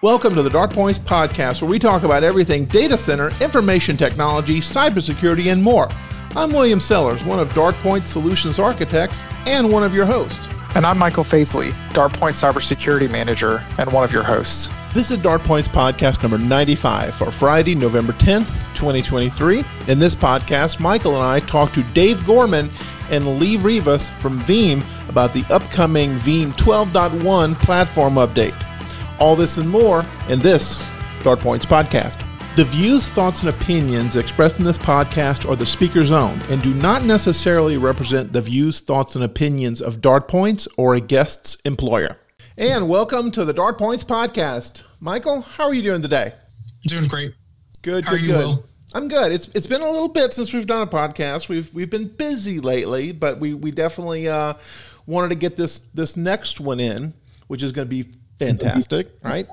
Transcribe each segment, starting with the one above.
Welcome to the DartPoints podcast, where we talk about everything data center, information technology, cybersecurity, and more. I'm William Sellers, one of Dark Solutions architects and one of your hosts. And I'm Michael Faisley, Dartpoint Cybersecurity Manager and one of your hosts. This is DartPoints podcast number 95 for Friday, November 10th, 2023. In this podcast, Michael and I talk to Dave Gorman and Lee Rivas from Veeam about the upcoming Veeam 12.1 platform update. All this and more in this DartPoints podcast. The views, thoughts, and opinions expressed in this podcast are the speaker's own and do not necessarily represent the views, thoughts, and opinions of Dart Points or a guest's employer. And welcome to the Dart Points podcast. Michael, how are you doing today? Doing great. Good, how good, you, good. Will? I'm good. It's it's been a little bit since we've done a podcast. We've we've been busy lately, but we we definitely uh, wanted to get this this next one in, which is going to be fantastic, right?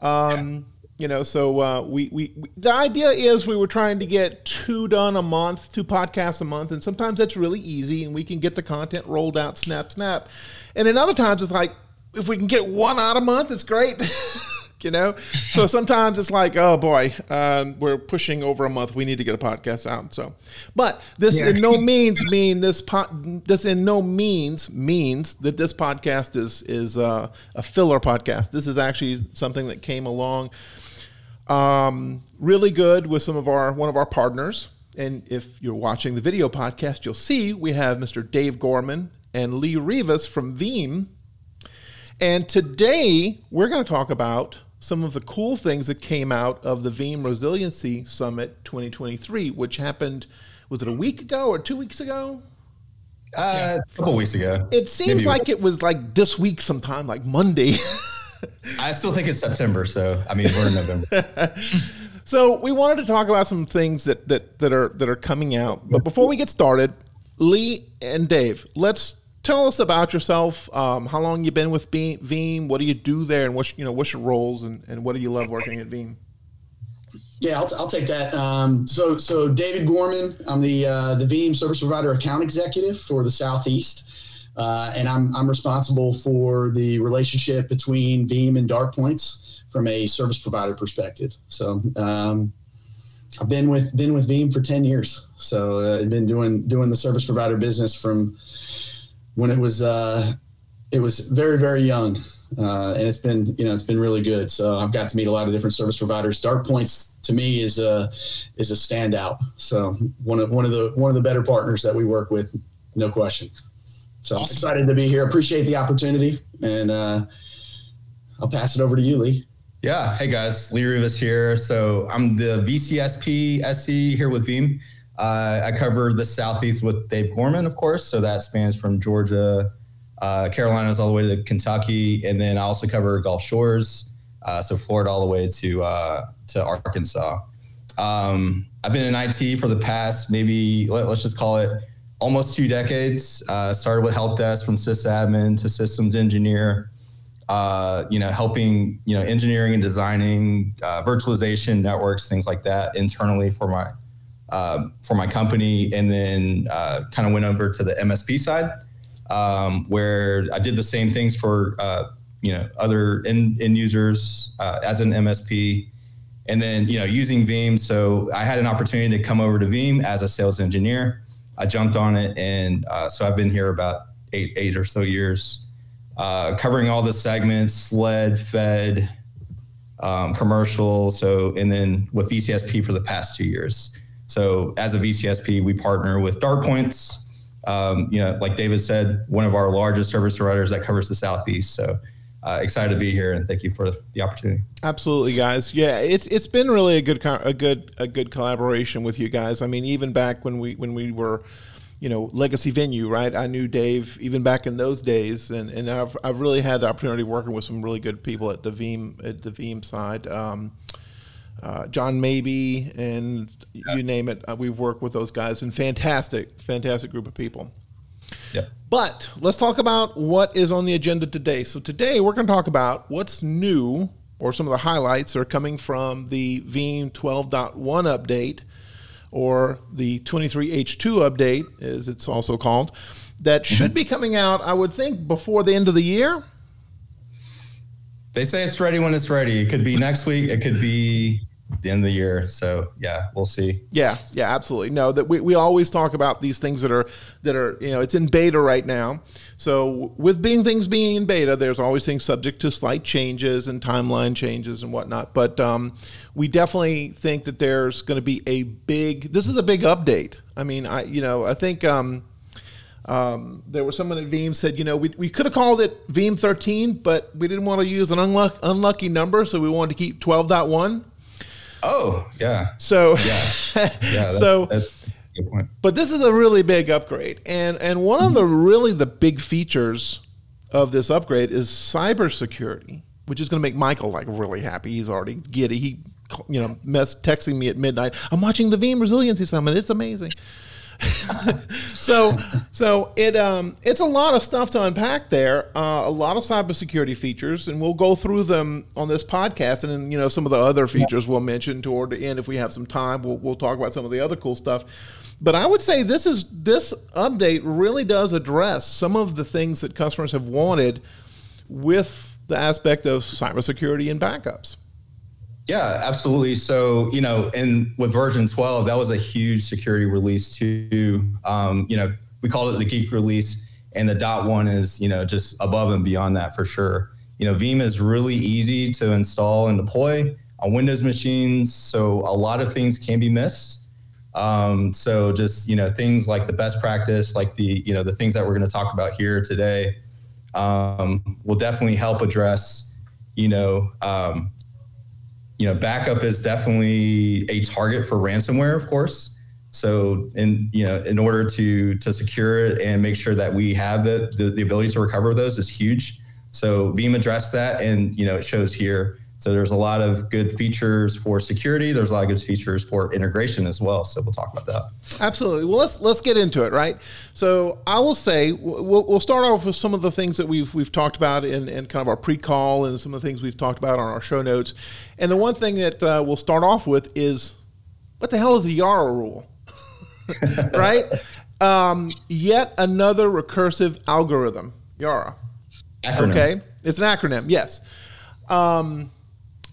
Um, you know, so uh, we, we, we the idea is we were trying to get two done a month, two podcasts a month, and sometimes that's really easy, and we can get the content rolled out, snap, snap, and then other times it's like if we can get one out a month, it's great. you know? So sometimes it's like oh boy um, we're pushing over a month. We need to get a podcast out so. But this yeah. in no means mean this po- this in no means means that this podcast is is uh, a filler podcast. This is actually something that came along um, really good with some of our one of our partners. And if you're watching the video podcast you'll see we have mr dave gorman and lee rivas from veeam. And today we're going to talk about some of the cool things that came out of the Veeam Resiliency Summit 2023, which happened, was it a week ago or two weeks ago? Uh, a couple weeks ago. It seems Maybe like it was like this week sometime, like Monday. I still think it's September, so I mean we're in November. so we wanted to talk about some things that that that are that are coming out. But before we get started, Lee and Dave, let's tell us about yourself. Um, how long you been with Veeam? What do you do there, and what's you know what's your roles, and, and what do you love working at Veeam? Yeah, I'll, I'll take that. Um, so so David Gorman, I'm the uh, the Veeam service provider account executive for the Southeast. Uh, and I'm, I'm responsible for the relationship between Veeam and DartPoints from a service provider perspective. So um, I've been with been with Veeam for ten years. So uh, I've been doing doing the service provider business from when it was uh, it was very very young, uh, and it's been you know it's been really good. So I've got to meet a lot of different service providers. DartPoints to me is a is a standout. So one of one of the one of the better partners that we work with, no question. So awesome. excited to be here. Appreciate the opportunity, and uh, I'll pass it over to you, Lee. Yeah. Hey guys, Lee Rivas here. So I'm the VCSP SC here with Veeam. Uh, I cover the Southeast with Dave Gorman, of course. So that spans from Georgia, uh, Carolinas, all the way to Kentucky, and then I also cover Gulf Shores, uh, so Florida all the way to uh, to Arkansas. Um, I've been in IT for the past maybe let, us just call it almost two decades. Uh, started with help desk from sysadmin to systems engineer. Uh, you know, helping you know engineering and designing virtualization networks, things like that internally for my uh, for my company, and then uh, kind of went over to the MSP side, um, where I did the same things for uh, you know other end, end users uh, as an MSP, and then you know using Veeam. So I had an opportunity to come over to Veeam as a sales engineer. I jumped on it, and uh, so I've been here about eight eight or so years, uh, covering all the segments: SLED, Fed, um, commercial. So and then with VCSP for the past two years. So as a VCSP, we partner with Dartpoints. Um, you know, like David said, one of our largest service providers that covers the Southeast. So uh, excited to be here and thank you for the opportunity. Absolutely, guys. Yeah, it's it's been really a good a good a good collaboration with you guys. I mean, even back when we when we were, you know, legacy Venyu, right? I knew Dave even back in those days, and and I've I've really had the opportunity working with some really good people at the Veeam at the Veeam side. Um, uh, John Maybe, and yeah. you name it. Uh, we've worked with those guys, and fantastic, fantastic group of people. Yep. But let's talk about what is on the agenda today. So today we're going to talk about what's new, or some of the highlights are coming from the Veeam 12.1 update, or the 23H2 update, as it's also called, that should mm-hmm. be coming out. I would think before the end of the year. they say it's ready when it's ready. It could be next week. It could be the end of the year. So yeah, we'll see. Yeah, yeah, absolutely. No, that we, we always talk about these things that are that are you know it's in beta right now. So with being things being in beta, there's always things subject to slight changes and timeline changes and whatnot. But um, we definitely think that there's going to be a big. This is a big update. I mean, I you know I think. Um, um, there was someone at Veeam said, you know, we, we could have called it Veeam 13, but we didn't want to use an unluck, unlucky number, so we wanted to keep 12.1. Oh, yeah. So, yeah, yeah so, that's a good point. but this is a really big upgrade, and and one of hmm. the really the big features of this upgrade is cybersecurity, which is going to make Michael like really happy. He's already giddy. He, you know, mess texting me at midnight. I'm watching the Veeam Resiliency Summit. It's amazing. So so it um it's a lot of stuff to unpack there uh, a lot of cybersecurity features and we'll go through them on this podcast and then you know some of the other features we'll mention toward the end if we have some time we'll, we'll talk about some of the other cool stuff but I would say this is this update really does address some of the things that customers have wanted with the aspect of cybersecurity and backups. Yeah, absolutely. So, you know, and with version 12, that was a huge security release too. Um, you know, we called it the geek release, and the dot one is, you know, just above and beyond that for sure. You know, Veeam is really easy to install and deploy on Windows machines, so a lot of things can be missed. Um, so just you know, things like the best practice, like the you know the things that we're going to talk about here today, um, will definitely help address you know um, you know, backup is definitely a target for ransomware, of course. So, in you know, in order to to secure it and make sure that we have the the, the ability to recover those is huge. So, Veeam addressed that, and you know, it shows here. So there's a lot of good features for security. There's a lot of good features for integration as well. So we'll talk about that. Absolutely. Well, let's let's get into it, right? So I will say we'll, we'll start off with some of the things that we've we've talked about in, in kind of our pre-call and some of the things we've talked about on our show notes. And the one thing that uh, we'll start off with is what the hell is a Yara rule, right? Um, yet another recursive algorithm, Yara. Acronym. Okay, it's an acronym. Yes. Um,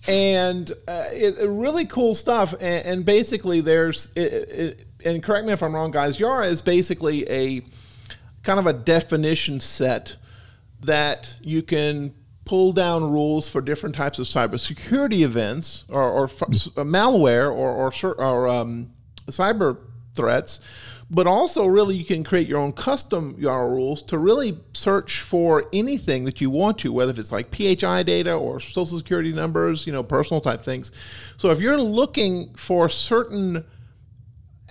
and uh, it, really cool stuff. And, and basically, there's it, it, and correct me if I'm wrong, guys. Yara is basically a kind of a definition set that you can pull down rules for different types of cybersecurity events or, or malware or or, or um, cyber threats but also really you can create your own custom rules to really search for anything that you want to, whether it's like PHI data or social security numbers, you know, personal type things. So if you're looking for certain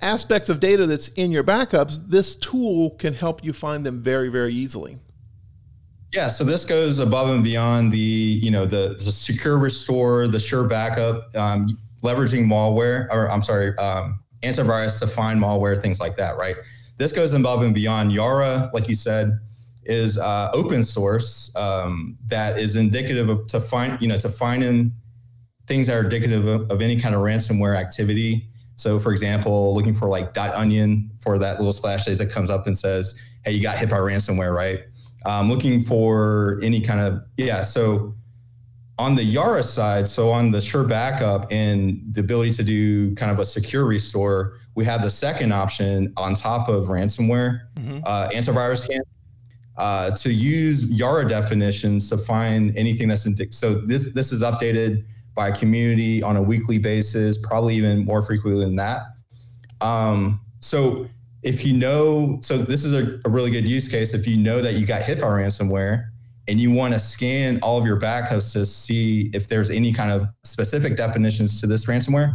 aspects of data that's in your backups, this tool can help you find them very, very easily. Yeah, so this goes above and beyond the, you know, the, the secure restore, the sure backup, um, leveraging malware, or I'm sorry, um, antivirus to find malware, things like that, right? This goes above and beyond. Yara, like you said, is uh, open source um, that is indicative of to find, you know, to find in things that are indicative of, of, any kind of ransomware activity. So, for example, looking for like dot .onion for that little splash page that comes up and says, "Hey, you got hit by ransomware," right? Um, looking for any kind of yeah. So on the Yara side, so on the Sure Backup and the ability to do kind of a secure restore, we have the second option on top of ransomware, mm-hmm. uh, antivirus scan, uh, to use Yara definitions to find anything that's in. So this this is updated by community on a weekly basis, probably even more frequently than that. Um, so if you know, so this is a, a really good use case. If you know that you got hit by ransomware and you want to scan all of your backups to see if there's any kind of specific definitions to this ransomware,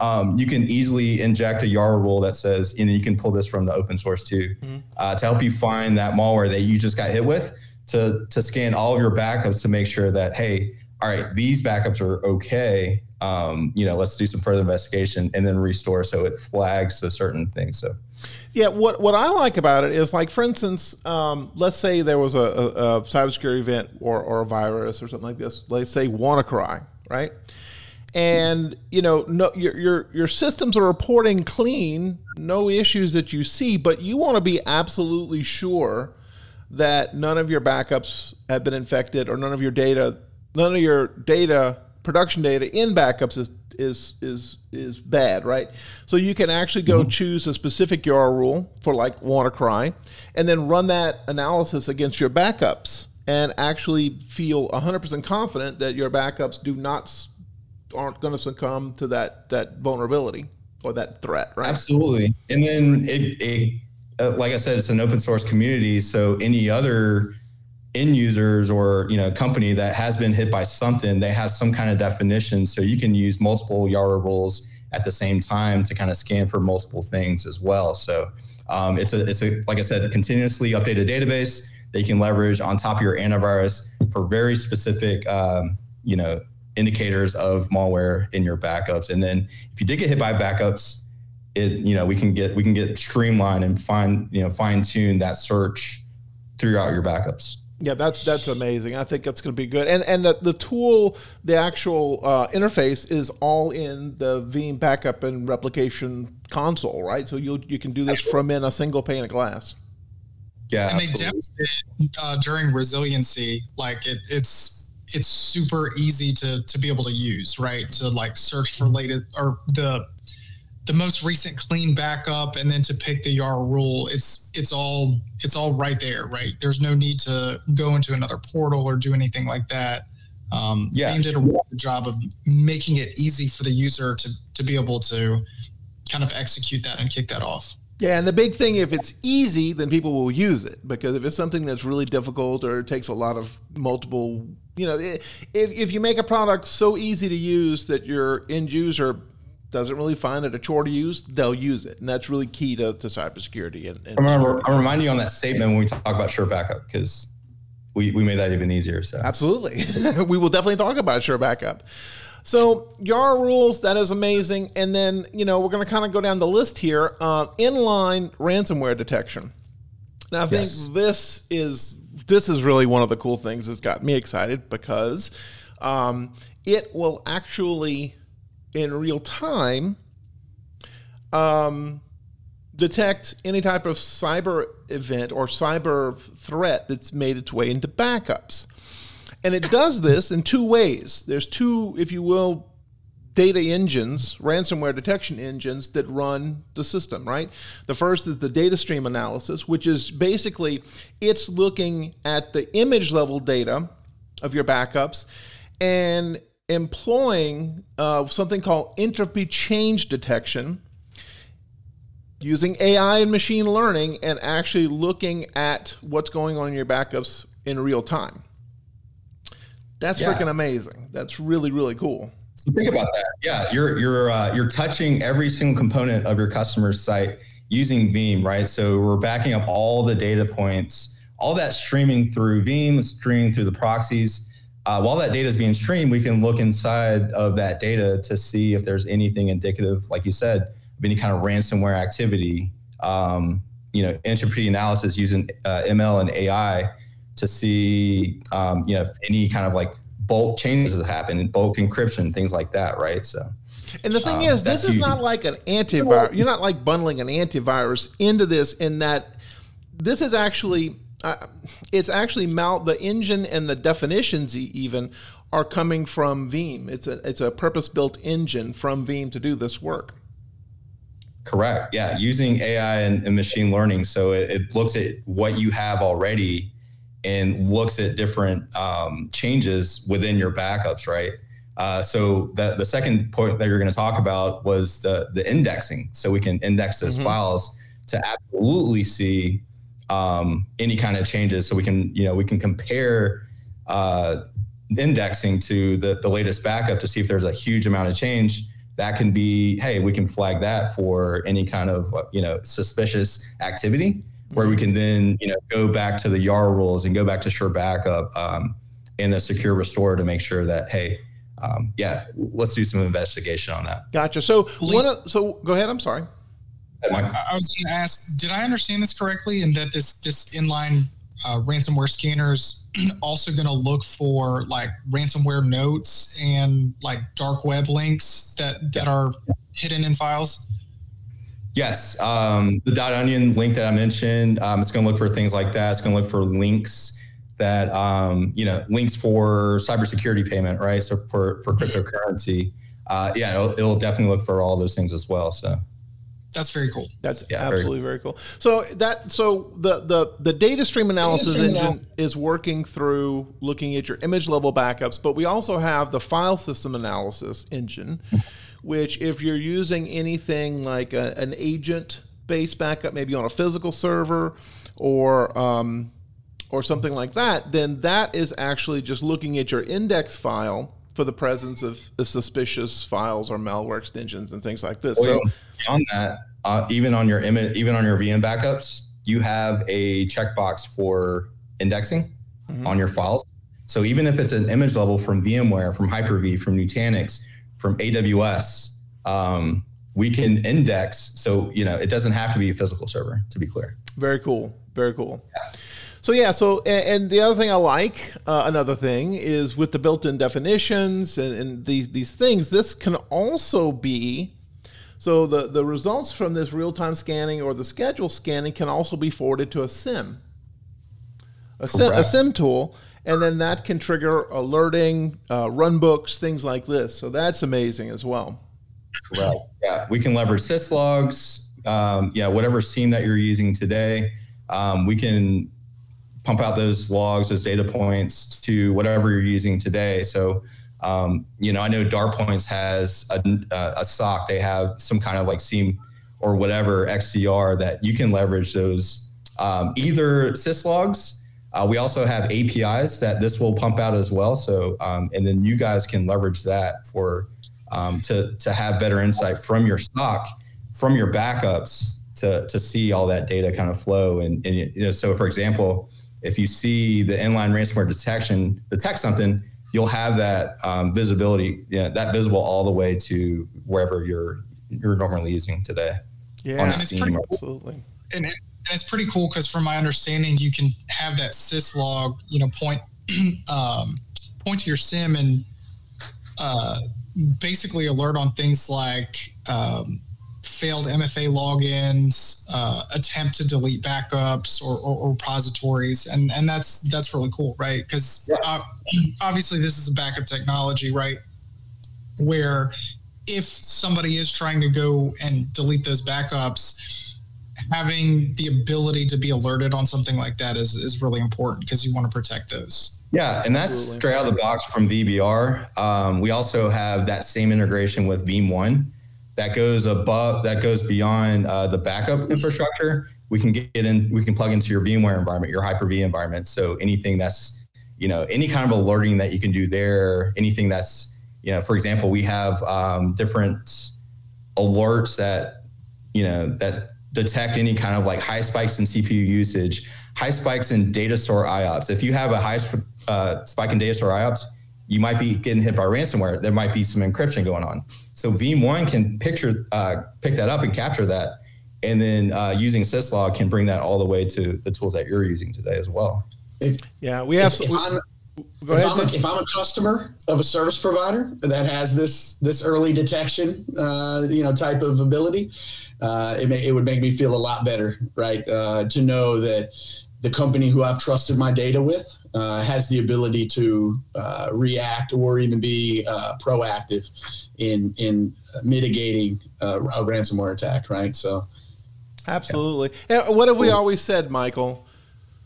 um, you can easily inject a Yara rule that says, you know, you can pull this from the open source too, mm-hmm. uh, to help you find that malware that you just got hit with, to to scan all of your backups to make sure that hey, all right, these backups are okay. Um, you know, let's do some further investigation and then restore so it flags to certain things. So yeah, what what I like about it is like, for instance, um, let's say there was a, a, a, cybersecurity event or, or a virus or something like this. Let's say WannaCry, right? And you know, no, your your your systems are reporting clean, no issues that you see, but you want to be absolutely sure that none of your backups have been infected or none of your data none of your data, production data in backups is is is is bad, right? So you can actually go mm-hmm. choose a specific YARA rule for like WannaCry, and then run that analysis against your backups, and actually feel 100% confident that your backups do not aren't going to succumb to that that vulnerability or that threat, right? Absolutely. And then it, it uh, like I said, it's an open source community, so any other end users or you know company that has been hit by something they have some kind of definition. So you can use multiple yara rules at the same time to kind of scan for multiple things as well. So um, it's a it's a like i said continuously updated database that you can leverage on top of your antivirus for very specific um, you know indicators of malware in your backups. And then if you did get hit by backups it you know we can get we can get streamlined and fine you know fine tune that search throughout your backups yeah, that's that's amazing. I think that's going to be good. And and the, the tool, the actual uh, interface is all in the Veeam backup and replication console, right? So you you can do this from in a single pane of glass. Yeah, and absolutely. they definitely did uh, during resiliency. Like it, it's it's super easy to to be able to use, right? To like search for latest or the the most recent clean backup and then to pick the YARA rule, it's it's all it's all right there, right? There's no need to go into another portal or do anything like that. Um, yeah, Veeam did a good job of making it easy for the user to to be able to kind of execute that and kick that off. Yeah, and the big thing, if it's easy, then people will use it because if it's something that's really difficult or takes a lot of multiple, you know, if, if you make a product so easy to use that your end user doesn't really find it a chore to use, they'll use it, and that's really key to, to cybersecurity. And, and I'm, remind you on that statement when we talk about Sure Backup because we, we made that even easier. So absolutely, we will definitely talk about Sure Backup. So YARA rules, that is amazing. And then you know we're going to kind of go down the list here. Uh, inline ransomware detection. Now I think yes. this is this is really one of the cool things that's got me excited because um, it will actually in real time um, detect any type of cyber event or cyber threat that's made its way into backups. And it does this in two ways. There's two, if you will, data engines, ransomware detection engines that run the system, right? The first is the data stream analysis, which is basically it's looking at the image level data of your backups and employing uh, something called entropy change detection using AI and machine learning and actually looking at what's going on in your backups in real time. That's yeah. freaking amazing. That's really really cool. So think about that. Yeah, you're you're uh, you're touching every single component of your customer's site using Veeam, right? So we're backing up all the data points, all that streaming through Veeam, streaming through the proxies uh, while that data is being streamed, we can look inside of that data to see if there's anything indicative, like you said, of any kind of ransomware activity. Um, you know, entropy analysis using uh, ML and AI to see, um, you know, if any kind of like bulk changes that happen, bulk encryption, things like that, right? So. And the thing um, is, this is huge. not like an antivirus. You're not like bundling an antivirus into this in that this is actually uh, it's actually mal the engine and the definitions even are coming from Veeam. It's a it's a purpose built engine from Veeam to do this work. Correct. Yeah, using AI and, and machine learning, so it, it, looks at what you have already and looks at different um, changes within your backups. Right. Uh, so the the second point that you're going to talk about was the the indexing. So we can index those mm-hmm. files to absolutely see um, any kind of changes. So we can you know we can compare uh, indexing to the, the latest backup to see if there's a huge amount of change. That can be hey we can flag that for any kind of you know suspicious activity where we can then you know go back to the YARA rules and go back to sure backup um, and the secure restore to make sure that hey um, yeah let's do some investigation on that. Gotcha. So one of, so go ahead. I'm sorry I was going to ask, did I understand this correctly? And that this this inline uh, ransomware scanners also going to look for like ransomware notes and like dark web links that that are hidden in files. Yes, um, the dot onion link that I mentioned, um, it's going to look for things like that. It's going to look for links that um, you know links for cybersecurity payment, right? So for for cryptocurrency, uh, yeah, it'll, it'll definitely look for all those things as well. So that's very cool. That's yeah, absolutely very cool. very cool. So that so the the the data stream analysis data stream engine is working through looking at your image level backups, but we also have the file system analysis engine, which if you're using anything like a, an agent based backup, maybe on a physical server or um, or something like that, then that is actually just looking at your index file for the presence of suspicious files or malware extensions and things like this. so beyond that, uh, even on your image, even on your VM backups, you have a checkbox for indexing mm-hmm. on your files. So even if it's an image level from VMware, from Hyper-V, from Nutanix, from AWS, um, we can index. So you know it doesn't have to be a physical server. To be clear. Very cool. Very cool. Yeah. So yeah, so and, and, the other thing I like, uh, another thing is with the built-in definitions and, and these these things. This can also be so the the results from this real-time scanning or the schedule scanning can also be forwarded to a SIEM, a SIEM, a SIEM tool, and then that can trigger alerting, uh, runbooks, things like this. So that's amazing as well. Correct. Yeah, we can leverage syslogs. Um, yeah, whatever SIEM that you're using today, um, we can pump out those logs, those data points to whatever you're using today. So, um, you know, I know DartPoints has a, a SOC. They have some kind of like SIEM or whatever XDR that you can leverage those um, either syslogs. Uh, we also have APIs that this will pump out as well. So, um, and then you guys can leverage that for um, to to have better insight from your SOC, from your backups to to see all that data kind of flow. And, and you know, so for example, if you see the inline ransomware detection detect something, you'll have that um, visibility, yeah, that visible all the way to wherever you're you're normally using today. Yeah, and it's pretty, absolutely. And, it, and it's pretty cool because, from my understanding, you can have that syslog, you know, point um, point to your SIEM and uh, basically alert on things like um, failed MFA logins, uh, attempt to delete backups or, or, or, repositories, and and that's that's really cool, right? Because yeah. uh, obviously this is a backup technology, right? Where if somebody is trying to go and delete those backups, having the ability to be alerted on something like that is is really important because you want to protect those. Yeah, and that's Absolutely. straight out of the box from VBR. Um, we also have that same integration with Veeam One that goes above that goes beyond uh, the backup infrastructure we can get in we can plug into your vmware environment your hyper-v environment. So anything that's you know any kind of alerting that you can do there anything that's you know for example we have um, different alerts that you know that detect any kind of like high spikes in cpu usage high spikes in data store iops if you have a high uh, spike in data store iops you might be getting hit by ransomware. There might be some encryption going on. So Veeam One can picture uh, pick that up and capture that, and then uh, using Syslog can bring that all the way to the tools that you're using today as well. If, yeah, we have. If, if, I'm, if, ahead, I'm a, if, I'm a, customer of a service provider that has this this early detection, uh, you know, type of ability, uh, it, may, it would make me feel a lot better, right? Uh, to know that the company who I've trusted my data with uh, has the ability to uh, react or even be uh, proactive in in mitigating uh, a ransomware attack. Right. So, absolutely. Yeah. And what have we always said, Michael?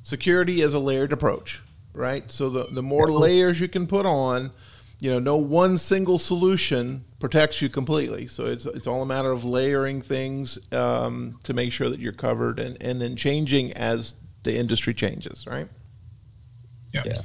Security is a layered approach, right? So the the more absolutely. layers you can put on, you know, no one single solution protects you completely. So it's it's all a matter of layering things um, to make sure that you're covered and and then changing as the industry changes, right? Yeah. yeah.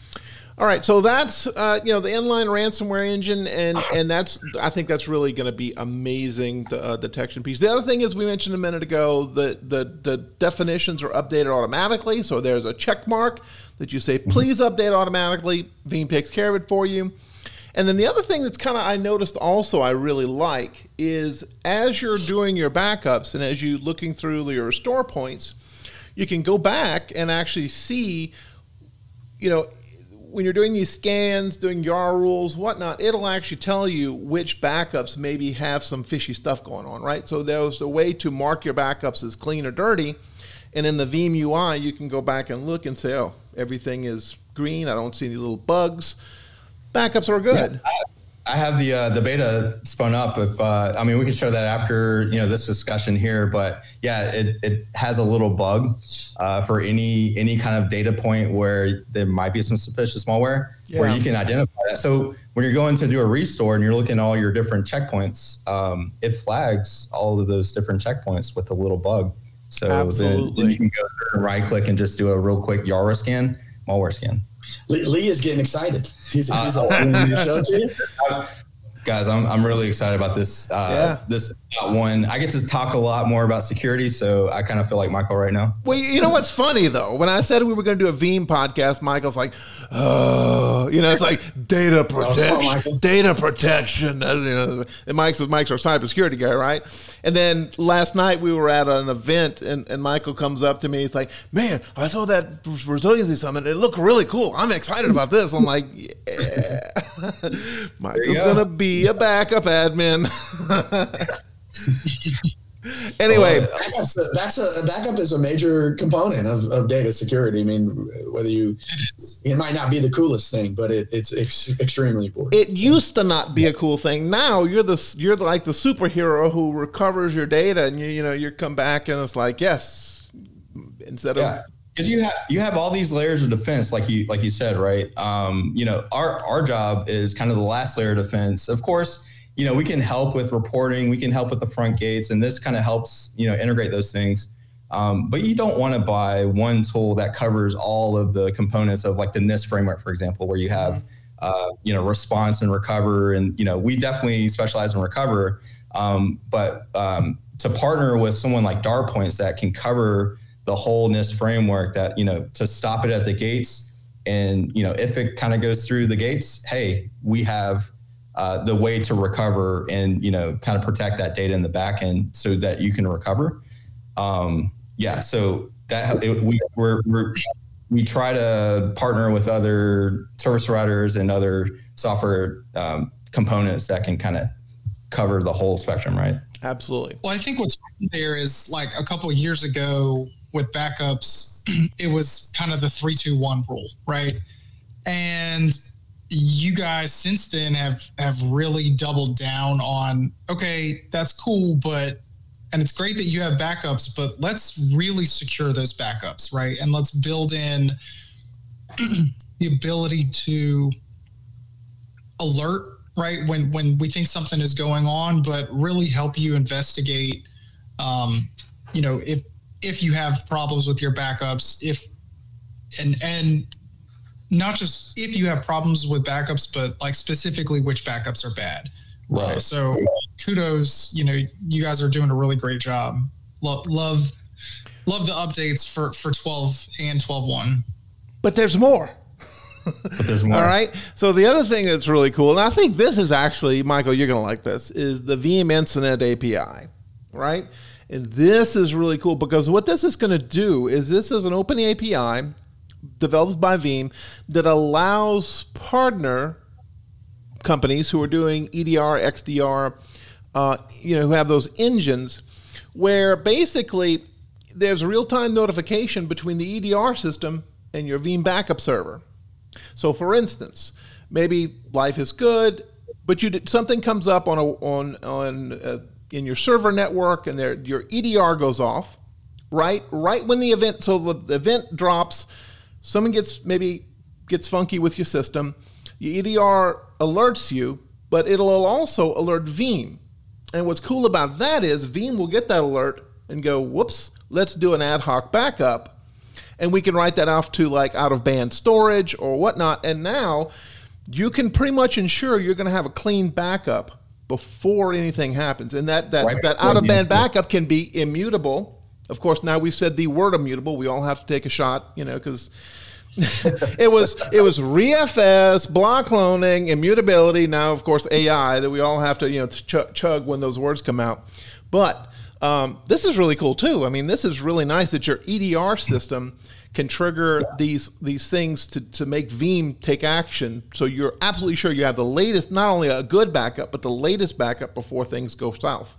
All right, so that's uh, you know the inline ransomware engine, and and that's I think that's really going to be amazing the uh, detection piece. The other thing is we mentioned a minute ago that the the definitions are updated automatically. So there's a check mark that you say mm-hmm. please update automatically. Veeam takes care of it for you. And then the other thing that's kind of I noticed also I really like is as you're doing your backups and as you looking through your restore points, you can go back and actually see you know, when you're doing these scans, doing YARA rules, whatnot, it'll actually tell you which backups maybe have some fishy stuff going on, right? So there's a way to mark your backups as clean or dirty. And in the Veeam UI, you can go back and look and say, oh, everything is green. I don't see any little bugs. Backups are good. Yeah, I have the uh, the beta spun up. If uh, I mean, we can show that after you know this discussion here. But yeah, it, it has a little bug uh, for any any kind of data point where there might be some suspicious malware, yeah. where you can identify that. So when you're going to do a restore and you're looking at all your different checkpoints, um, it flags all of those different checkpoints with a little bug. So then, then, you can go and right click and just do a real quick Yara scan, malware scan. Lee, is getting excited. He's, he's uh, show to you. Guys, I'm, I'm really excited about this. Uh, yeah. This one, I get to talk a lot more about security, so I kind of feel like Michael right now. Well, you know what's funny though? When I said we were going to do a Veeam podcast, Michael's like, "Oh, you know, it's like data protection, data protection." You know, and Mike's Mike's our cybersecurity guy, right? And then last night we were at an event, and, and Michael comes up to me. He's like, "Man, I saw that resiliency summit. It looked really cool. I'm excited about this." I'm like, "Yeah, Michael's go. gonna be a backup admin." anyway, that's a, that's a, backup is a major component of, of data security. I mean, whether you it might not be the coolest thing, but it, it's ex- extremely important. It used to not be a cool thing. Now you're the you're like the superhero who recovers your data, and you you know you come back and it's like yes, instead yeah. of because you have you have all these layers of defense, like you like you said, right? Um, you know, our our job is kind of the last layer of defense. Of course, you know, we can help with reporting, we can help with the front gates, and this kind of helps, you know, integrate those things. Um, but you don't want to buy one tool that covers all of the components of like the NIST framework, for example, where you have, uh, you know, response and recover. And, you know, we definitely specialize in recover. Um, but um, to partner with someone like Dartpoints that can cover the whole NIST framework that, you know, to stop it at the gates. And, you know, if it kind of goes through the gates, hey, we have uh, the way to recover and you know kind of protect that data in the back end so that you can recover. Um, yeah, so that it, we we're, we're, we try to partner with other service providers and other software um, components that can kind of cover the whole spectrum, right? Absolutely. Well, I think what's there is like a couple years ago with backups, it was kind of the three, two, one rule, right? And you guys since then have have really doubled down on okay that's cool but and it's great that you have backups but let's really secure those backups right? And let's build in the ability to alert right when when we think something is going on but really help you investigate um you know if if you have problems with your backups if and and not just if you have problems with backups, but like specifically which backups are bad. Right. Uh, so kudos, you know, you guys are doing a really great job. Love, love, love the updates for for 12 and 12.1. But there's more. but there's more. All right. So the other thing that's really cool, and I think this is actually, Michael, you're going to like this, is the Veeam Incident API, right? And this is really cool because what this is going to do is this is an open API developed by Veeam that allows partner companies who are doing EDR, XDR, uh, you know, who have those engines, where basically there's real-time notification between the EDR system and your Veeam backup server. So, for instance, maybe life is good, but you did, something comes up on a, on on uh, in your server network, and there your EDR goes off, right? Right when the event, so the, the event drops someone gets maybe gets funky with your system, your EDR alerts you, but it'll also alert Veeam. And what's cool about that is Veeam will get that alert and go, whoops, let's do an ad hoc backup. And we can write that off to like out of band storage or whatnot. And now you can pretty much ensure you're going to have a clean backup before anything happens. And that, that, right. that out of band backup can be immutable of course, now we've said the word immutable. We all have to take a shot, you know, because it was it was ReFS, block cloning, immutability. Now, of course, AI that we all have to you know ch- chug when those words come out. But um, this is really cool too. I mean, this is really nice that your EDR system can trigger these these things to, to make Veeam take action. So you're absolutely sure you have the latest, not only a good backup, but the latest backup before things go south.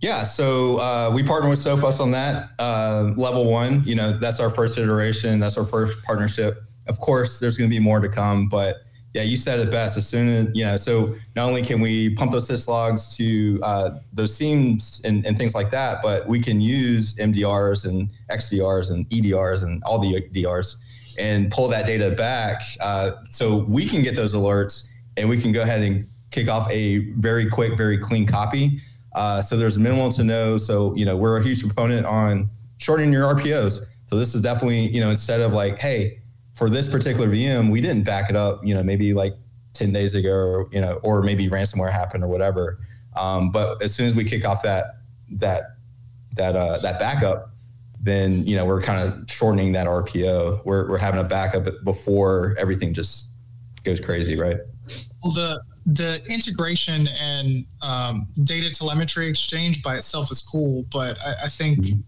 Yeah, so uh, we partner with Sophos on that uh, level one. You know, that's our first iteration. That's our first partnership. of course, there's going to be more to come, but yeah, you said it best. As soon as you know, so not only can we pump those syslogs to uh, those SIEMs and, and things like that, but we can use MDRs and XDRs and EDRs and all the DRs and pull that data back, uh, so we can get those alerts and we can go ahead and kick off a very quick, very clean copy. Uh, so there's a minimal to no. So you know, we're a huge proponent on shortening your RPOs. So this is definitely you know instead of like, hey for this particular VM, we didn't back it up, you know, maybe like 10 days ago, or, you know, or maybe ransomware happened or whatever. Um, but as soon as we kick off that, that, that, uh, that backup, then, you know, we're kind of shortening that RPO. We're, we're having a backup before everything just goes crazy, right? Well, the, the integration and um, data telemetry exchange by itself is cool, but I, I think mm-hmm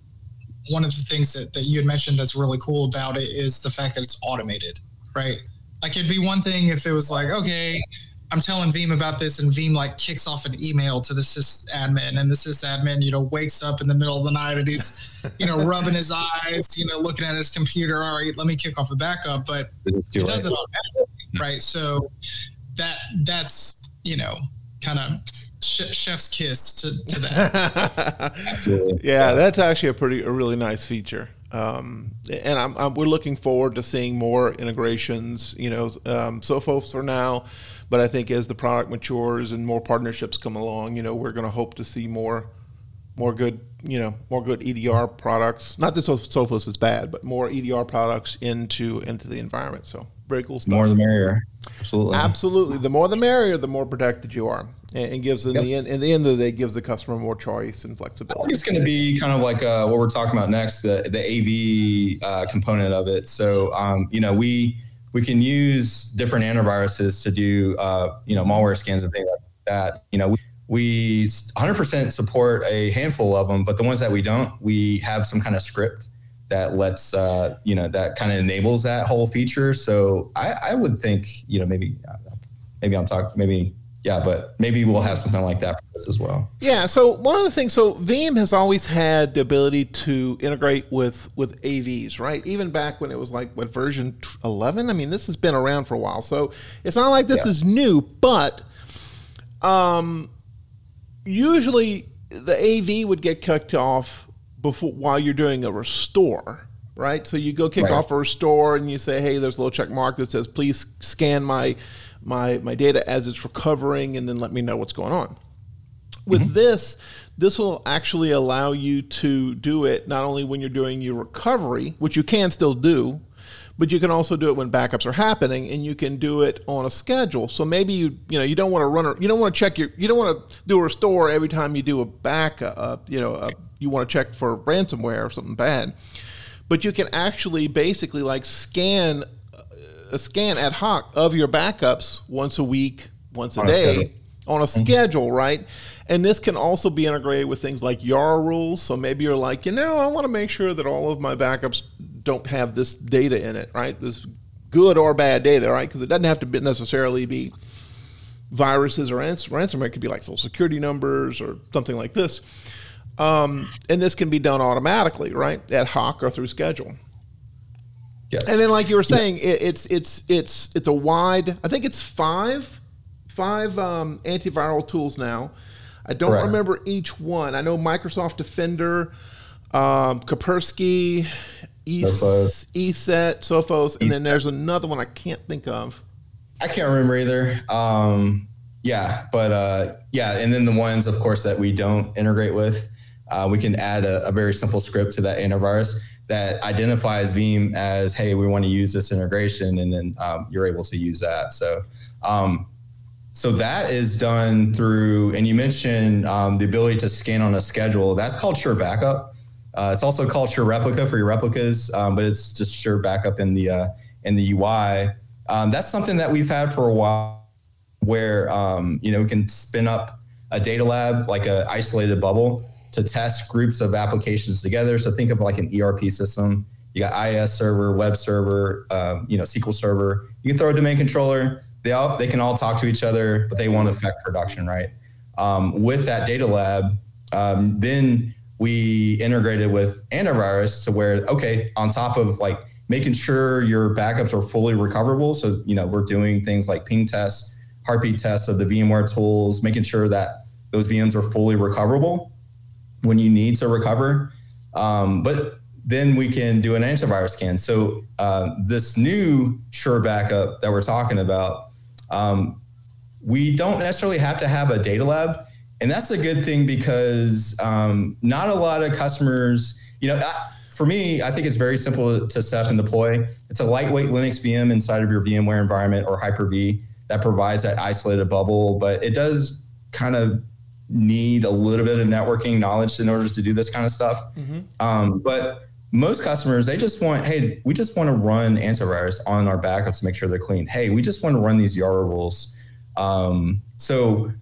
one of the things that, that you had mentioned that's really cool about it is the fact that it's automated, right? Like it'd be one thing if it was like, okay, I'm telling Veeam about this, and Veeam like kicks off an email to the sysadmin, and the sysadmin, you know, wakes up in the middle of the night and he's, you know, rubbing his eyes, you know, looking at his computer. All right, let me kick off the backup, but it does it automatically, right? So that that's you know kind of chef's kiss to, to that. yeah, that's actually a pretty a really nice feature. Um, and I'm, I'm, we're looking forward to seeing more integrations. You know, um, Sophos for now, but I think as the product matures and more partnerships come along, you know, we're going to hope to see more more good, you know, more good EDR products. Not that Sophos is bad, but more EDR products into into the environment. So very cool stuff. More the merrier. Absolutely. Absolutely. The more the merrier, the more protected you are, and, gives in yep. the end. In the end of the day, gives the customer more choice and flexibility. I think it's going to be kind of like uh, what we're talking about next, the the AV uh, component of it. So, um, you know, we we can use different antiviruses to do uh, you know malware scans and things like that. You know, we, we 100% support a handful of them, but the ones that we don't, we have some kind of script that lets uh, you know that kind of enables that whole feature. So I, I would think you know maybe maybe I'm talking maybe yeah, but maybe we'll have something like that for this as well. Yeah. So one of the things, so Veeam has always had the ability to integrate with with AVs, right? Even back when it was like what version 11. I mean, this has been around for a while, so it's not like this yeah. is new. But um, usually the AV would get kicked off before while you're doing a restore, right? So you go kick right. off a restore and you say, "Hey, there's a little check mark that says please scan my my my data as it's recovering, and then let me know what's going on." With mm-hmm. this, this will actually allow you to do it not only when you're doing your recovery, which you can still do, but you can also do it when backups are happening and you can do it on a schedule so maybe you you know you don't want to run or you don't want to check your you don't want to do a restore every time you do a backup uh, you know a you want to check for ransomware or something bad. But you can actually basically like scan a scan ad hoc of your backups once a week, once a on day a on a mm-hmm. schedule, right? And this can also be integrated with things like YARA rules. So maybe you're like, you know, I want to make sure that all of my backups don't have this data in it, right? This good or bad data, right? Because it doesn't have to be necessarily be viruses or ransomware. It could be like social security numbers or something like this. Um, and this can be done automatically, right? Ad hoc or through schedule. Yes. And then, like you were saying, yeah. it, it's it's it's it's a wide. I think it's five five um, antiviral tools now. I don't right. remember each one. I know Microsoft Defender, um, Kaspersky, Sophos. ESET, Sophos, and then there's another one I can't think of. I can't remember either. Um, yeah, but uh, yeah, and then the ones, of course, that we don't integrate with uh, we can add a, a, very simple script to that antivirus that identifies Veeam as, hey, we want to use this integration, and then um, you're able to use that. So, um, so that is done through, and you mentioned um, the ability to scan on a schedule. That's called Sure Backup. Uh, it's also called Sure Replica for your replicas, um, but it's just Sure Backup in the uh, in the UI. Um, that's something that we've had for a while, where um, you know we can spin up a data lab like an isolated bubble to test groups of applications together. So think of like an ERP system. You got IIS server, web server, um, you know, SQL server. You can throw a domain controller. They all they can all talk to each other, but they won't affect production, right? Um, with that data lab, um, then we integrated with antivirus to where okay, on top of like making sure your backups are fully recoverable. So, you know, we're doing things like ping tests, heartbeat tests of the VMware tools, making sure that those VMs are fully recoverable when you need to recover. Um, but then we can do an antivirus scan. So uh, this new Sure Backup that we're talking about, um, we don't necessarily have to have a data lab, and that's a good thing because um, not a lot of customers, you know. for me, I think it's very simple to set up and deploy. It's a lightweight Linux VM inside of your VMware environment or Hyper-V that provides that isolated bubble, but it does kind of need a little bit of networking knowledge in order to do this kind of stuff. Mm-hmm. Um, but most customers, they just want, hey, we just want to run antivirus on our backups to make sure they're clean. Hey, we just want to run these YARA rules. Um, so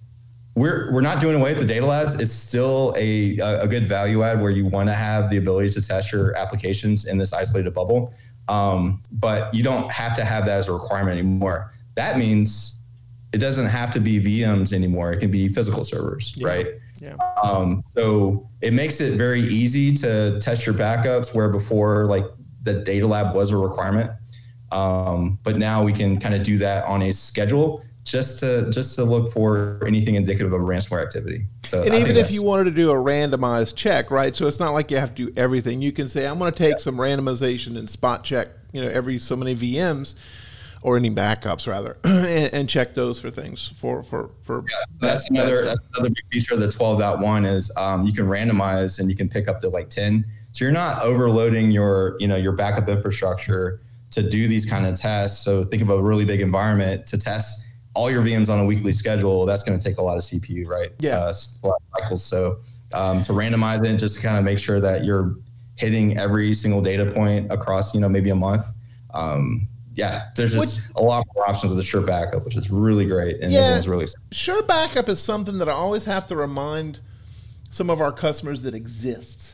we're we're not doing away with the data labs. It's still a a good value add where you want to have the ability to test your applications in this isolated bubble. Um, but you don't have to have that as a requirement anymore. That means it doesn't have to be VMs anymore. It can be physical servers, yeah. right? Yeah. Um, so it makes it very easy to test your backups where before like the data lab was a requirement. Um, but now we can kind of do that on a schedule just to just to look for anything indicative of ransomware activity. So and I even if you wanted to do a randomized check, right? So it's not like you have to do everything. You can say I'm going to take yeah. some randomization and spot check, you know, every so many VMs or any backups rather, and, and, check those for things for for for. Yeah, that's that, another that's another big feature of the 12.1 is um, you can randomize and you can pick up to like 10. So you're not overloading your you know your backup infrastructure to do these kind of tests. So think of a really big environment to test all your VMs on a weekly schedule. That's going to take a lot of CPU, right? Yeah, uh, cycles. So um, to randomize it, just to kind of make sure that you're hitting every single data point across you know maybe a month. Um, yeah, there's just which, a lot more options with the Sure Backup, which is really great, and yeah, everyone's really excited. Sure Backup is something that I always have to remind some of our customers that exists.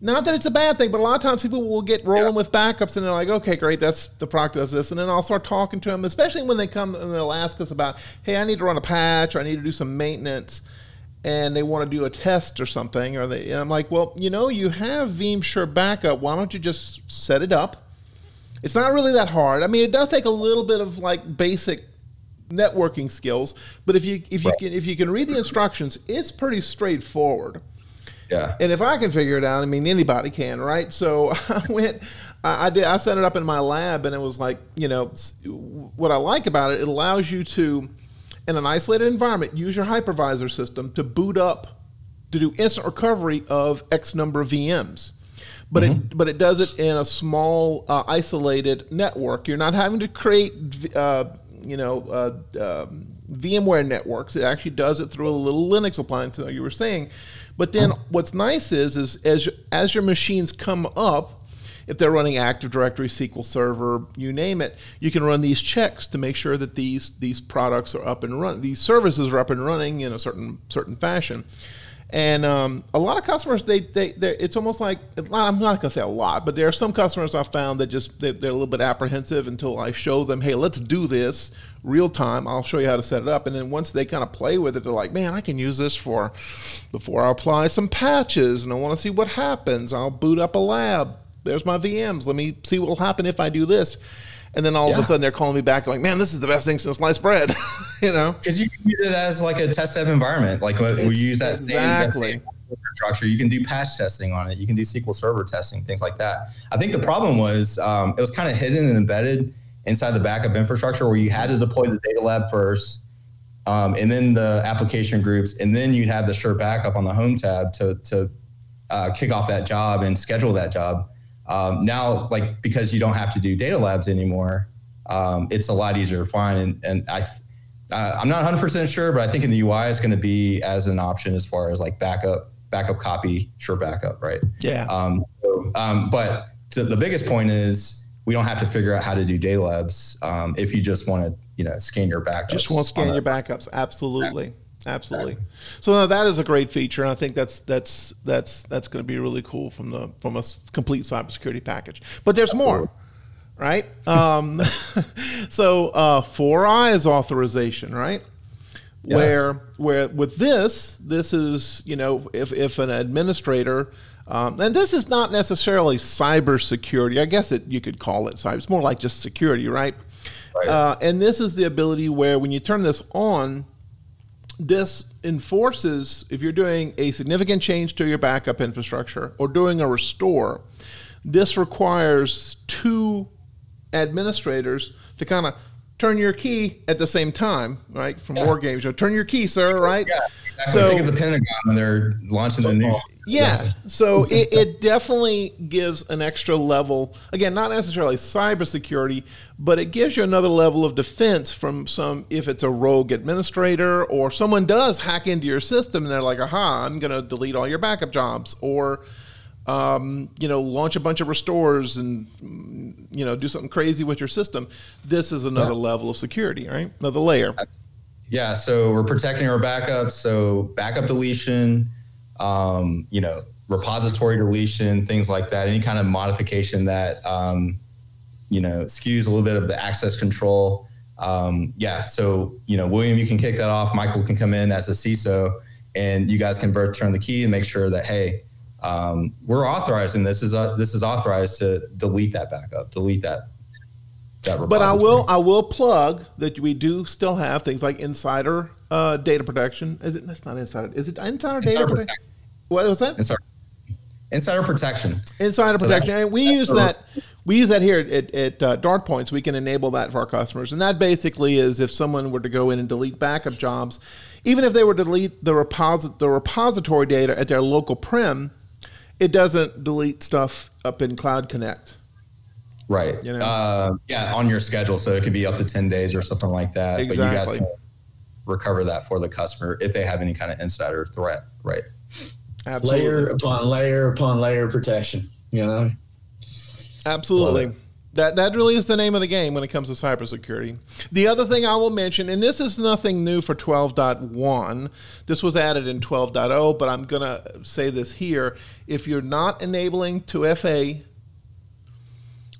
Not that it's a bad thing, but a lot of times people will get rolling yeah. with backups and they're like, okay, great, that's the product does this. And then I'll start talking to them, especially when they come and they'll ask us about, hey, I need to run a patch or I need to do some maintenance and they want to do a test or something. Or they, and I'm like, well, you know, you have Veeam Sure Backup. Why don't you just set it up? It's not really that hard. I mean, it does take a little bit of like basic networking skills, but if you if you right. can if you can read the instructions, it's pretty straightforward. Yeah. And if I can figure it out, I mean anybody can, right? So I went I did I set it up in my lab and it was like, you know, what I like about it, it allows you to in an isolated environment use your hypervisor system to boot up to do instant recovery of X number of VMs but mm-hmm. it but it does it in a small uh, isolated network. You're not having to create uh, you know uh, um, VMware networks. It actually does it through a little Linux appliance, like you were saying. But then what's nice is is as as your machines come up. If they're running Active Directory, SQL Server, you name it, you can run these checks to make sure that these these products are up and running, these services are up and running in a certain certain fashion. And um, a lot of customers, they, they, it's almost like, I'm not going to say a lot, but there are some customers I've found that just, they're, they're, a little bit apprehensive until I show them, hey, let's do this real time. I'll show you how to set it up. And then once they kind of play with it, they're like, man, I can use this for, before I apply some patches and I want to see what happens. I'll boot up a lab. There's my VMs. Let me see what will happen if I do this and then all yeah. of a sudden they're calling me back going man this is the best thing since sliced bread you know because you can use it as like a test of environment like we use that exactly same, infrastructure you can do patch testing on it you can do sql server testing things like that i think the problem was um, it was kind of hidden and embedded inside the backup infrastructure where you had to deploy the data lab first um, and then the application groups and then you'd have the sure backup on the home tab to, to uh, kick off that job and schedule that job um, now, like because you don't have to do data labs anymore, um, it's a lot easier to find. And, and I, uh, I'm not 100 percent sure, but I think in the UI it's going to be as an option as far as like backup, backup copy, sure backup, right? Yeah. Um, so, um, but the biggest point is we don't have to figure out how to do day labs um, if you just want to, you know, scan your backups. Just want to scan your backups. Absolutely. Yeah. Absolutely. So no, that is a great feature, and I think that's that's that's that's going to be really cool from the from a complete cybersecurity package. But there's more, right? Um, so uh, four eyes authorization, right? Yes. Where where with this, this is you know if if an administrator Um, and this is not necessarily cybersecurity. I guess it you could call it cyber. It's more like just security, right? right. Uh, and this is the ability where when you turn this on, this enforces if you're doing a significant change to your backup infrastructure or doing a restore, this requires two administrators to kind of turn your key at the same time, right? From yeah. war games, you know, turn your key, sir, right? Yeah. So think of the Pentagon when they're launching the new. Yeah. yeah. So it, it definitely gives an extra level. Again, not necessarily cybersecurity, but it gives you another level of defense from some if it's a rogue administrator or someone does hack into your system and they're like, aha, I'm going to delete all your backup jobs or um, you know, launch a bunch of restores and you know do something crazy with your system. This is another yeah. level of security, right? Another layer. Yeah. So we're protecting our backups. So backup deletion, um, you know, repository deletion, things like that. Any kind of modification that um, you know skews a little bit of the access control. Um, yeah. So you know, William, you can kick that off. Michael can come in as a CISO, and you guys can both turn the key and make sure that hey um, we're authorizing this is uh, this is authorized to delete that backup, delete that. that but I will I will plug that we do still have things like insider uh, data protection. Is it? That's not insider. Is it insider, insider data protection? What was that? Insider, insider protection. Insider so protection. And we use that. We use that here at, at uh, DartPoints. We can enable that for our customers, and that basically is if someone were to go in and delete backup jobs, even if they were to delete the reposit the repository data at their local prem, it doesn't delete stuff up in Cloud Connect. Right. You know? uh, yeah, on your schedule, so it could be up to ten days or something like that. Exactly. But you guys can recover that for the customer if they have any kind of insider threat. Right. Absolutely. Layer upon layer upon layer protection. You know. Absolutely. That that really is the name of the game when it comes to cybersecurity. The other thing I will mention, and this is nothing new for 12.1, this was added in 12.0, but I'm going to say this here. If you're not enabling 2FA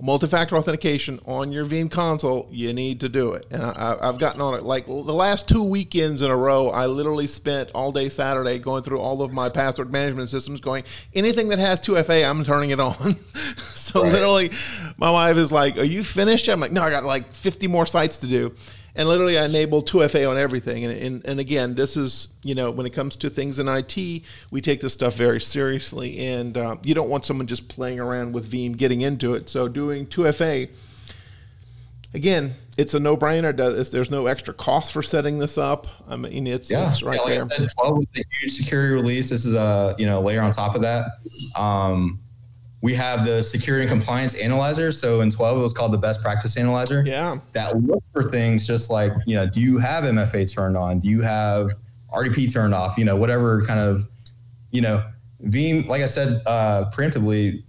multi-factor authentication on your Veeam console, you need to do it. And I, have gotten on it like the last two weekends in a row. I literally spent all day Saturday going through all of my password management systems, going anything that has 2FA, I'm turning it on. so right. literally, my wife is like, "Are you finished?" I'm like, "No, I got like 50 more sites to do." and literally I enable 2FA on everything. And, and, and again, this is, you know, when it comes to things in IT, we take this stuff very seriously. And uh, you don't want someone just playing around with Veeam, getting into it. So doing 2FA, again, it's a no-brainer. There's no extra cost for setting this up. I mean, it's, yeah. it's right yeah, like there. Said, 12 with the huge security release. This is a you know layer on top of that. Um, we have the security and compliance analyzer. So in 12, it was called the best practice analyzer. Yeah. That looks for things just like, you know, do you have MFA turned on? Do you have RDP turned off? You know, whatever kind of, you know, Veeam, like I said uh, preemptively,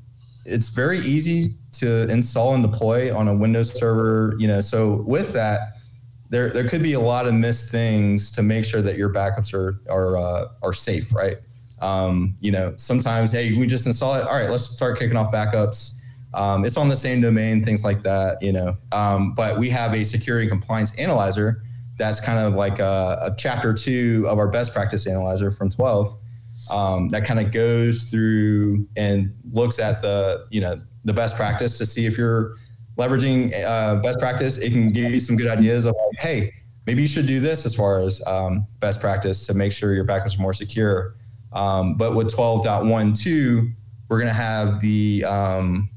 it's very easy to install and deploy on a Windows server. You know, so with that, there there could be a lot of missed things to make sure that your backups are are uh, are safe, right? Um, you know, sometimes, hey, we just install it. All right, let's start kicking off backups. Um, it's on the same domain, things like that, you know. Um, but we have a security compliance analyzer that's kind of like a, a chapter two of our best practice analyzer from 12 um, that kind of goes through and looks at the, you know, the best practice to see if you're leveraging uh, best practice. It can give you some good ideas of like, hey, maybe you should do this as far as um, best practice to make sure your backups are more secure. Um, but with 12.12, we're going to have the um,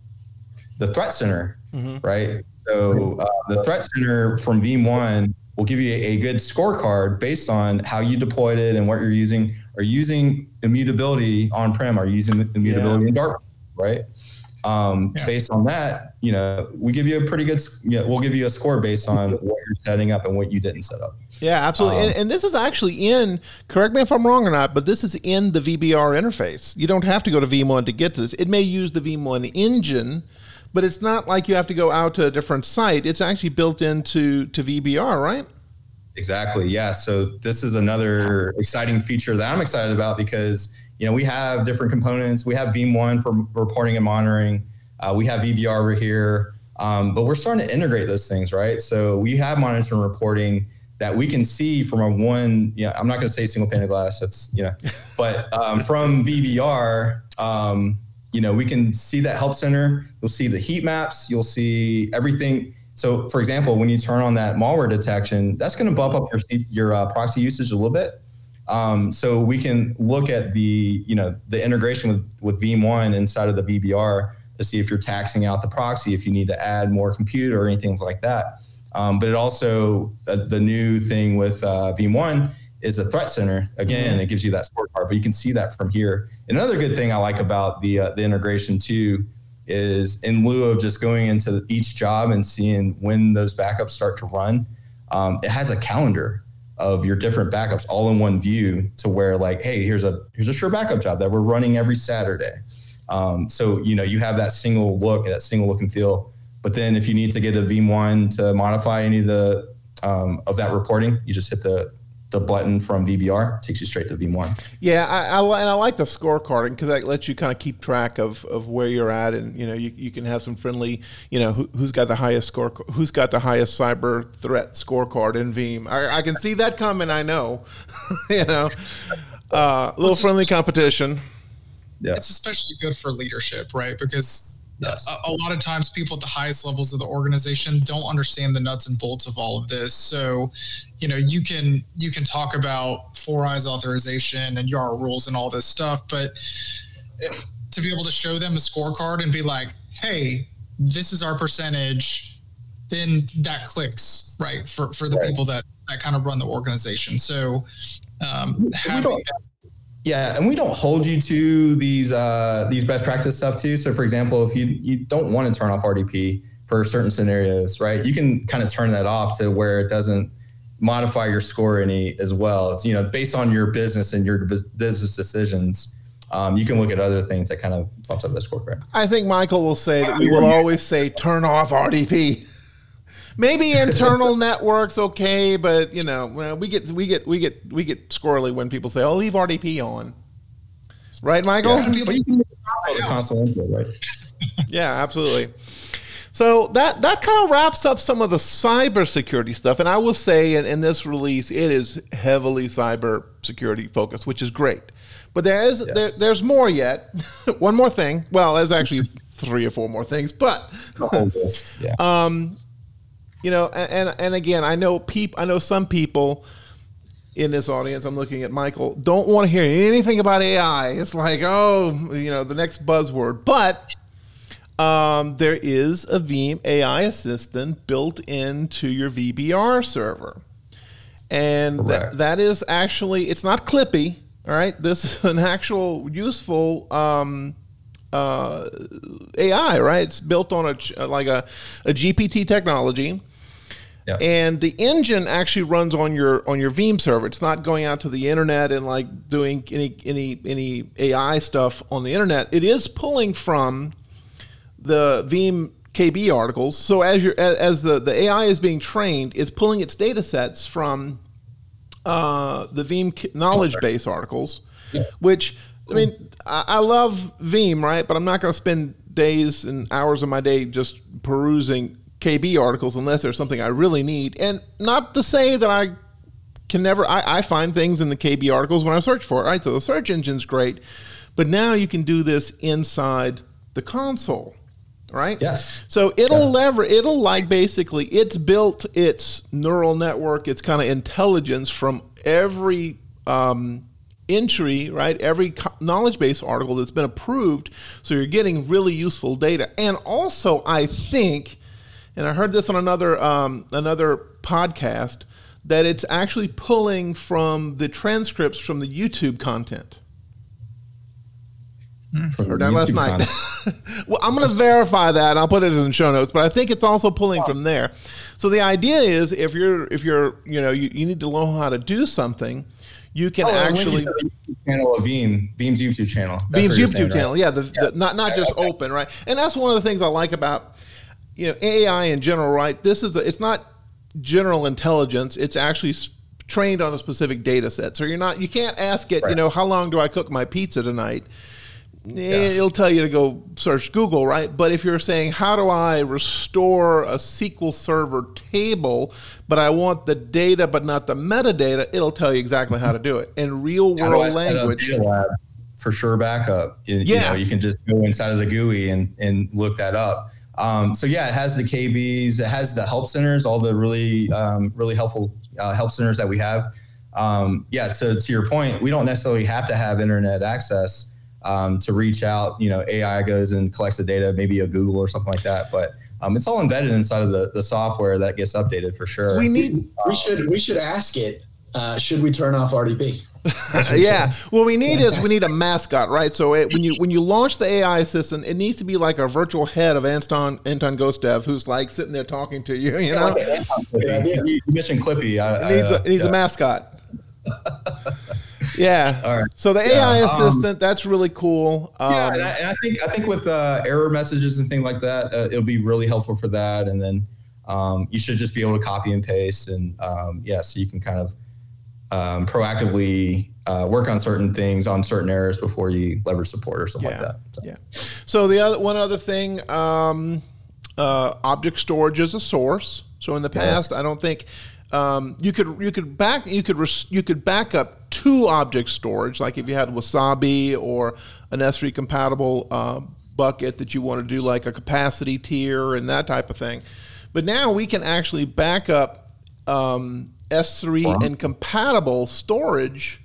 the threat center, mm-hmm. right? So uh, the threat center from Veeam One will give you a, a, good scorecard based on how you deployed it and what you're using. Are you using immutability on prem? Are you using immutability yeah. in Dart, right? Um, yeah. Based on that, you know, we give you a pretty good, you know, we'll give you a score based on what you're setting up and what you didn't set up. Yeah, absolutely. Um, and, and, this is actually in, correct me if I'm wrong or not, but this is in the VBR interface. You don't have to go to Veeam to get this. It may use the Veeam engine, but it's not like you have to go out to a different site. It's actually built into to VBR, right? Exactly. Yeah. So this is another exciting feature that I'm excited about because you know, we have different components. We have Veeam One for reporting and monitoring. Uh, we have VBR over here, um, but we're starting to integrate those things, right? So we have monitoring and reporting that we can see from a one, yeah, I'm not going to say single pane of glass. That's, you know, but um, from VBR, um, you know, we can see that help center. You'll see the heat maps. You'll see everything. So, for example, when you turn on that malware detection, that's going to bump up your your uh, proxy usage a little bit. Um, so we can look at the you know the integration with with Veeam One inside of the VBR to see if you're taxing out the proxy, if you need to add more compute or anything like that. Um, but it also uh, the new thing with uh, Veeam One is a threat center. Again, mm-hmm. it gives you that scorecard, but you can see that from here. And another good thing I like about the uh, the integration too is in lieu of just going into each job and seeing when those backups start to run, um, it has a calendar of your different backups all in one view to where like, hey, here's a here's a sure backup job that we're running every Saturday. Um, so you know you have that single look, that single look and feel. But then if you need to get a Veeam one to modify any of the um, of that reporting, you just hit the the button from VBR takes you straight to Veeam One. Yeah, I, I, and I like the scorecarding because that lets you kind of keep track of, of where you're at, and you know you, you can have some friendly, you know, who, has got the highest score, who's got the highest cyber threat scorecard in Veeam. I, I can see that coming. I know, you know, uh, a little friendly competition. Yeah, it's especially good for leadership, right? Because Yes. A, a, lot of times people at the highest levels of the organization don't understand the nuts and bolts of all of this. So, you know, you can you can talk about four eyes authorization and YARA rules and all this stuff, but to be able to show them a scorecard and be like, hey, this is our percentage, then that clicks, right? For for the right. people that that kind of run the organization. So um, having yeah, and we don't hold you to these uh, these best practice stuff too. So, for example, if you you don't want to turn off RDP for certain scenarios, right, you can kind of turn that off to where it doesn't modify your score any as well. It's you know based on your business and your business decisions. Um, you can look at other things that kind of bumps up the scorecard. I think Michael will say that we will always say turn off RDP. Maybe internal networks okay, but you know, we get we get we get we get squirrely when people say, "Oh, leave RDP on." Right, Michael? Yeah, console right? yeah, absolutely. So that that kind of wraps up some of the cybersecurity stuff, and I will say in, in this release, it is heavily cybersecurity focused, which is great. But there is yes. there, there's more yet. One more thing. Well, there's actually three or four more things, but yeah. um, you know, and and again, I know peop, I know some people in this audience. I'm looking at Michael. Don't want to hear anything about AI. It's like, oh, you know, the next buzzword. But um, there is a Veeam AI assistant built into your VBR server, and that that is actually it's not Clippy. All right, this is an actual useful. Um, uh, AI, right? It's built on a like a, a GPT technology, yeah. And the engine actually runs on your on your Veeam server. It's not going out to the internet and like doing any any any AI stuff on the internet. It is pulling from the Veeam KB articles. So as you as the the AI is being trained, it's pulling its data sets from uh, the Veeam knowledge base articles, yeah. which I mean I, I love Veeam, right? But I'm not going to spend days and hours of my day just perusing KB articles unless there's something I really need. And not to say that I can never, I, I find things in the KB articles when I search for it, right? So the search engine's great, but now you can do this inside the console right? Yes. So it'll yeah. lever it'll like basically it's built its neural network, its kind of intelligence from every um, entry, right? Every knowledge base article that's been approved. So you're getting really useful data. And also, I think and I heard this on another um, another podcast that it's actually pulling from the transcripts from the YouTube content. From heard that last night. well, I'm going to verify that. and I'll put it in the show notes, but I think it's also pulling from there. So the idea is, if you're if you're you know you, you need to know how to do something, you can oh, actually channel of Veeam, Veeam's YouTube channel. That's Veeam's YouTube saying, channel, right? yeah, the, yeah. The, not not just okay. open, right? And that's one of the things I like about you know AI in general, right? This is a, it's not general intelligence. It's actually trained on a specific data set. So you're not you can't ask it, right. you know, how long do I cook my pizza tonight? Eh, it'll tell you to go search Google, right? But if you're saying, how do I restore a SQL Server table, but I want the data but not the metadata, it'll tell you exactly how to do it in real world language. for sure backup. You, yeah. You, know, you can just go inside of the GUI and, and look that up. Um, so yeah, it has the KBs, it has the help centers, all the really, um, really helpful uh, help centers that we have. Um, yeah. So to your point, we don't necessarily have to have internet access um, to reach out. You know, AI goes and collects the data, maybe a Google or something like that. But um, it's all embedded inside of the, the software that gets updated for sure. We need we should we should ask it. Uh, should we turn off RDP? yeah. What we need is we need a mascot, right? So it, when you when you launch the AI assistant, it needs to be like a virtual head of Anton Anton Gostev, who's like sitting there talking to you. You know, you mentioned Clippy. I, it needs, a, it needs yeah. a mascot. Yeah. All right. So the AI yeah, um, assistant, um, that's really cool. Um, yeah, and I, and I, think I think with uh, error messages and things like that, uh, it'll be really helpful for that. And then um, you should just be able to copy and paste, and um, yeah, so you can kind of um, proactively uh, work on certain things on certain errors before you leverage support or something yeah. like that. So. Yeah. So the other one other thing, um, uh, object storage is a source. So in the past, yes. I don't think um, you could you could back you could res, you could back up to object storage, like if you had Wasabi or an S3 compatible uh, bucket that you want to do like a capacity tier and that type of thing. But now we can actually back up um, S3 and compatible storage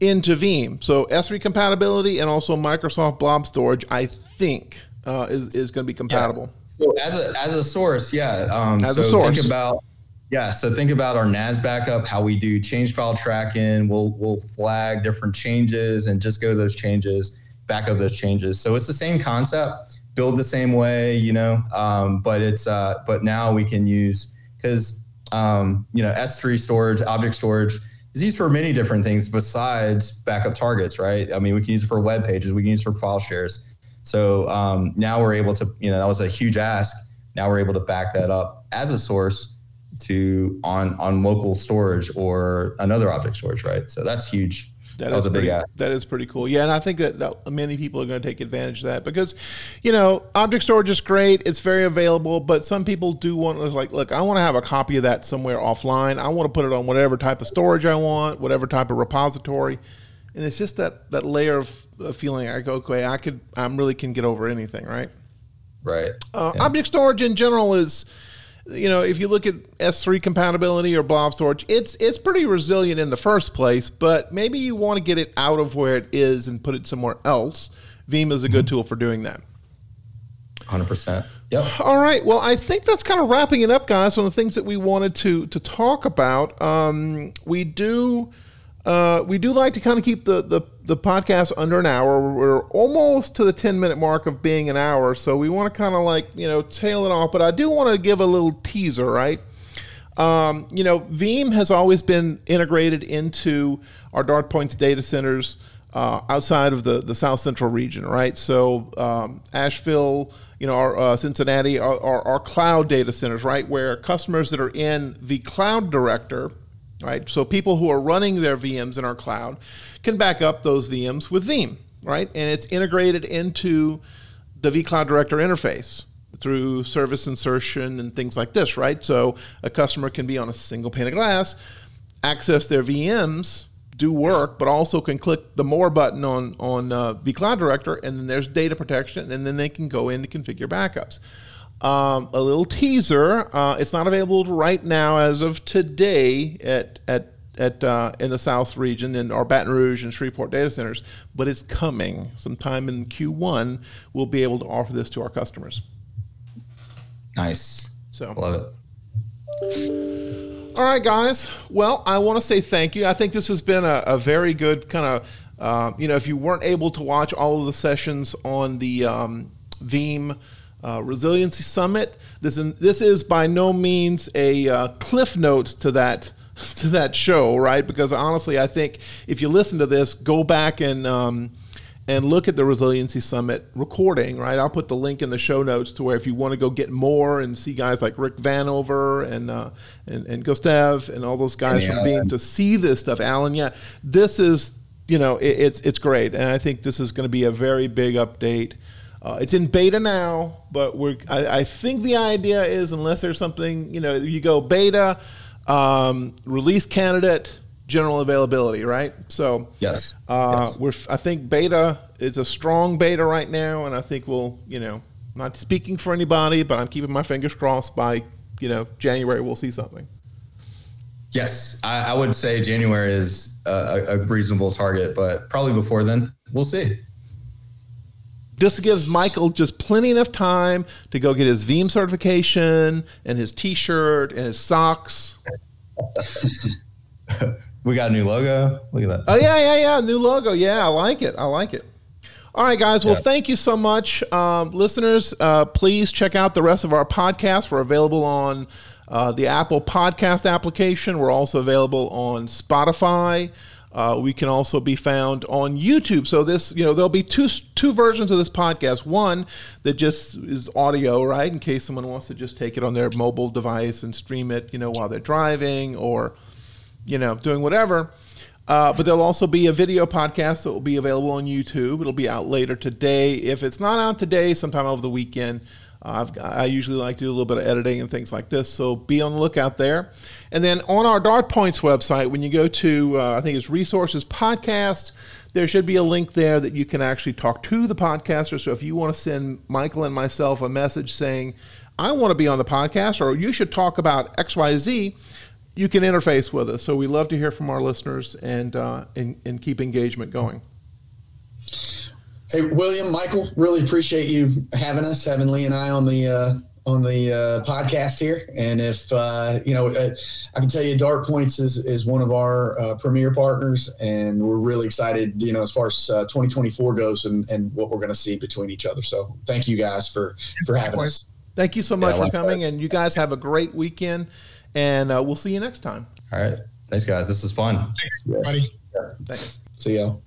into Veeam. So S3 compatibility and also Microsoft Blob Storage, I think, uh, is, is going to be compatible. Yes. So as a as a source, yeah. Um, as so a source, think about yeah, so think about our NAS backup, how we do change file tracking. We'll we'll flag different changes and just go to those changes, back up those changes. So it's the same concept, build the same way, you know. Um, but it's uh, but now we can use because um, you know S3 storage, object storage is used for many different things besides backup targets, right? I mean, we can use it for web pages, we can use it for file shares. So um, now we're able to, you know, that was a huge ask. Now we're able to back that up as a source to on on local storage or another object storage, right? So that's huge. That, that was a pretty, big ask. That is pretty cool. Yeah, and I think that, that, many people are going to take advantage of that because, you know, object storage is great. It's very available, but some people do want to like, look, I want to have a copy of that somewhere offline. I want to put it on whatever type of storage I want, whatever type of repository, and it's just that that layer of, of feeling. Go, okay, I could, I really can get over anything, right? Right. Uh, yeah. Object storage in general is you know, if you look at S3 compatibility or blob storage, it's it's pretty resilient in the first place, but maybe you want to get it out of where it is and put it somewhere else. Veeam is a good mm-hmm. tool for doing that. 100%. Yep. All right. Well, I think that's kind of wrapping it up, guys, on the things that we wanted to to talk about. Um, we do uh, we do like to kind of keep the, the, the podcast under an hour. We're almost to the 10 minute mark of being an hour. So we want to kind of like, you know, tail it off. But I do want to give a little teaser, right? Um, you know, Veeam has always been integrated into our DartPoints data centers uh, outside of the, the South Central region, right? So um, Asheville, you know, our uh, Cincinnati, our, our, our cloud data centers, right? Where customers that are in the Cloud Director – right? So people who are running their VMs in our cloud can back up those VMs with Veeam, right? And it's integrated into the vCloud Director interface through service insertion and things like this, right? So a customer can be on a single pane of glass, access their VMs, do work, but also can click the more button on on uh, vCloud Director, and then there's data protection, and then they can go in to configure backups. Um, a little teaser. Uh, it's not available right now as of today at at at uh, in the South region in our Baton Rouge and Shreveport data centers, but it's coming sometime in Q1. We'll be able to offer this to our customers. Nice. So love it. All right, guys. Well, I want to say thank you. I think this has been a, a very good kind of. Uh, you know, if you weren't able to watch all of the sessions on the um, Veeam uh, Resiliency Summit. This is, this is by no means a uh, cliff note to that to that show, right? Because honestly, I think if you listen to this, go back and um, and look at the Resiliency Summit recording, right? I'll put the link in the show notes to where if you want to go get more and see guys like Rick Vanover and uh, and, and Gostev and all those guys from Veeam to see this stuff. Alan, yeah, this is you know, it, it's it's great, and I think this is going to be a very big update. Uh, it's in beta now, but we're. I, I, think the idea is unless there's something, you know, you go beta, um, release candidate, general availability, right? So yes, uh, yes. we're. I think beta is a strong beta right now, and I think we'll, you know, not speaking for anybody, but I'm keeping my fingers crossed. By you know January, we'll see something. Yes, I, I would say January is a, a reasonable target, but probably before then, we'll see. This gives Michael just plenty enough time to go get his Veeam certification and his T-shirt and his socks. we got a new logo. Look at that. Oh yeah, yeah, yeah. New logo. Yeah, I like it. I like it. All right, guys. Well, yeah. thank you so much, um, listeners. Uh, please check out the rest of our podcasts. We're available on uh, the Apple Podcast application. We're also available on Spotify. Uh, we can also be found on YouTube. So this, you know, there'll be two two versions of this podcast. One that just is audio, right, in case someone wants to just take it on their mobile device and stream it, you know, while they're driving or, you know, doing whatever. Uh, but there'll also be a video podcast that will be available on YouTube. It'll be out later today. If it's not out today, sometime over the weekend. Uh, i usually like to do a little bit of editing and things like this, so be on the lookout there. And then on our DartPoints website, when you go to, uh, I think it's Resources Podcast, there should be a link there that you can actually talk to the podcaster. So if you want to send Michael and myself a message saying, I want to be on the podcast, or you should talk about XYZ, you can interface with us. So we love to hear from our listeners and, uh, and, and keep engagement going. Hey, William, Michael, really appreciate you having us, having Lee and I on the uh, on the uh, podcast here. And if uh, you know, uh, I can tell you, DartPoints is is one of our uh, premier partners, and we're really excited. You know, as far as uh, 2024 goes, and, and what we're going to see between each other. So, thank you guys for for having us. Thank you so much yeah, for coming, and you guys have a great weekend, and we'll see you next time. All right, thanks, guys. This is fun. Thanks, buddy. Thanks. See y'all.